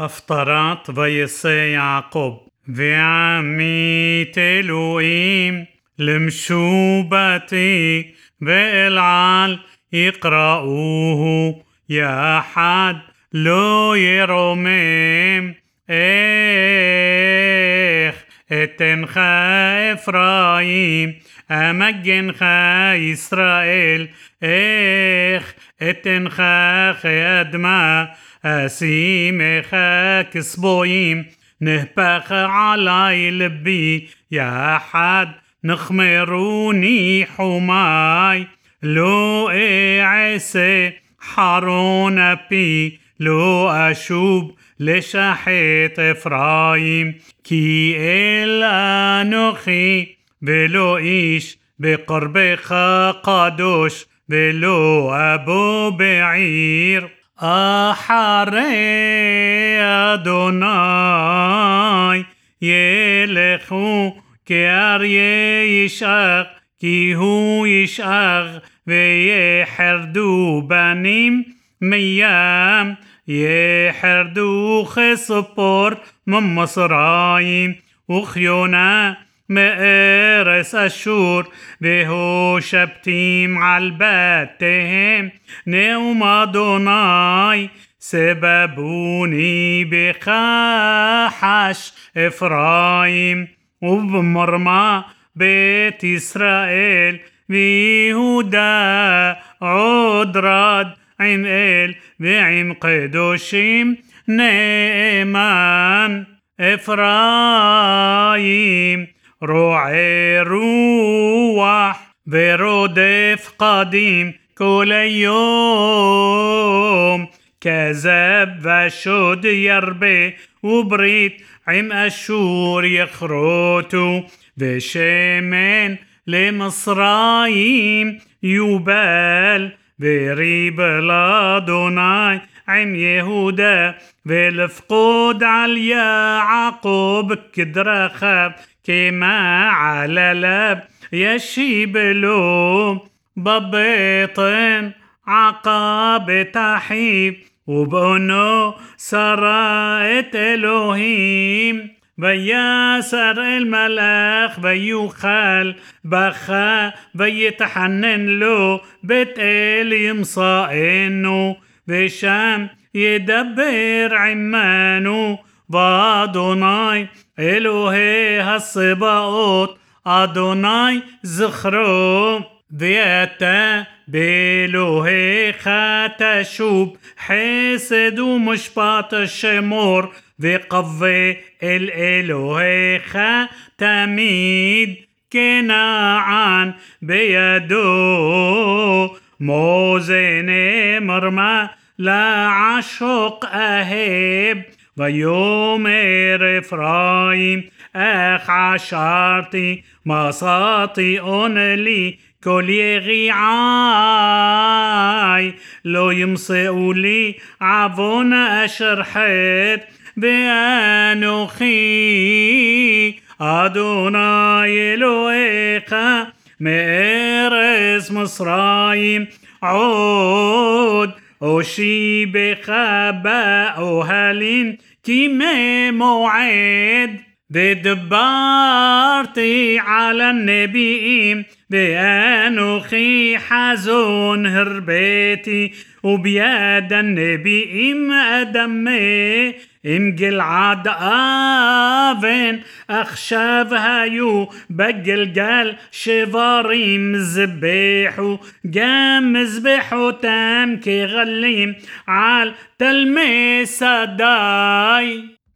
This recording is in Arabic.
הפטרת ויסי יעקב ועמית אלוהים למשובתי ואל על יקראוהו יחד לא ירומם איך אתנך אפרים אמגנך ישראל איך אתנך أسيم خاك صبويم نهبخ على لبي. يا حد نخمروني حماي. لو إعسي حارون بي لو أشوب لشحيت إفرايم. كي إل أنوخي بلو إيش بقربك قدوش بلو أبو بعير. אחרי אדוני ילכו כאריה ישאג כי הוא ישאג ויחרדו בנים מים יחרדו כספור ממצרים וכיונה מארץ אשור והושבתים על בתיהם נאום אדוני سببوني بخاحش إفرايم وبمرمى بيت إسرائيل بيهودا عدراد عم إل بعم قدوشيم نيمان إفرايم روعي روح ورودف قديم كل يوم. كذب وشد يربي وبريت عم أشور يخروتو وشمن لمصرايم يوبال وريب لادوناي عم يهودا والفقود على يعقوب كدرخب كما على لب يشيب له ببيطن عقاب تحيب وبنو سرائت إلهيم وياسر الملأخ ويخال بخا ويتحنن له بيت إليم صائنو وشام يدبر عمانو وادوناي إلهي هالصباوت أدوناي زخرو ذيتا بإلهيخ تشوب حسد ومشبط الشمور وقضي الإلهيخ تميد كناعان بيدو. موزن مرمى لا عشق أهب ويومر إفرايم أخ عشرتي مصاطي لي كل يغيعاي لو يمصئوا لي عفون أشرحت بأنوخي أدوناي إلوهيك مئرس مصرايم عود أوشي بخباء أهلين كيمي موعد. بدبارتي على النبيين بأنوخي حزون هربيتي وبيد النبيين أدمي إم جلعاد آفن أخشاف هايو بجلجل شفاريم زبيحو جام زبيحو تام كي غليم عال تلمي سداي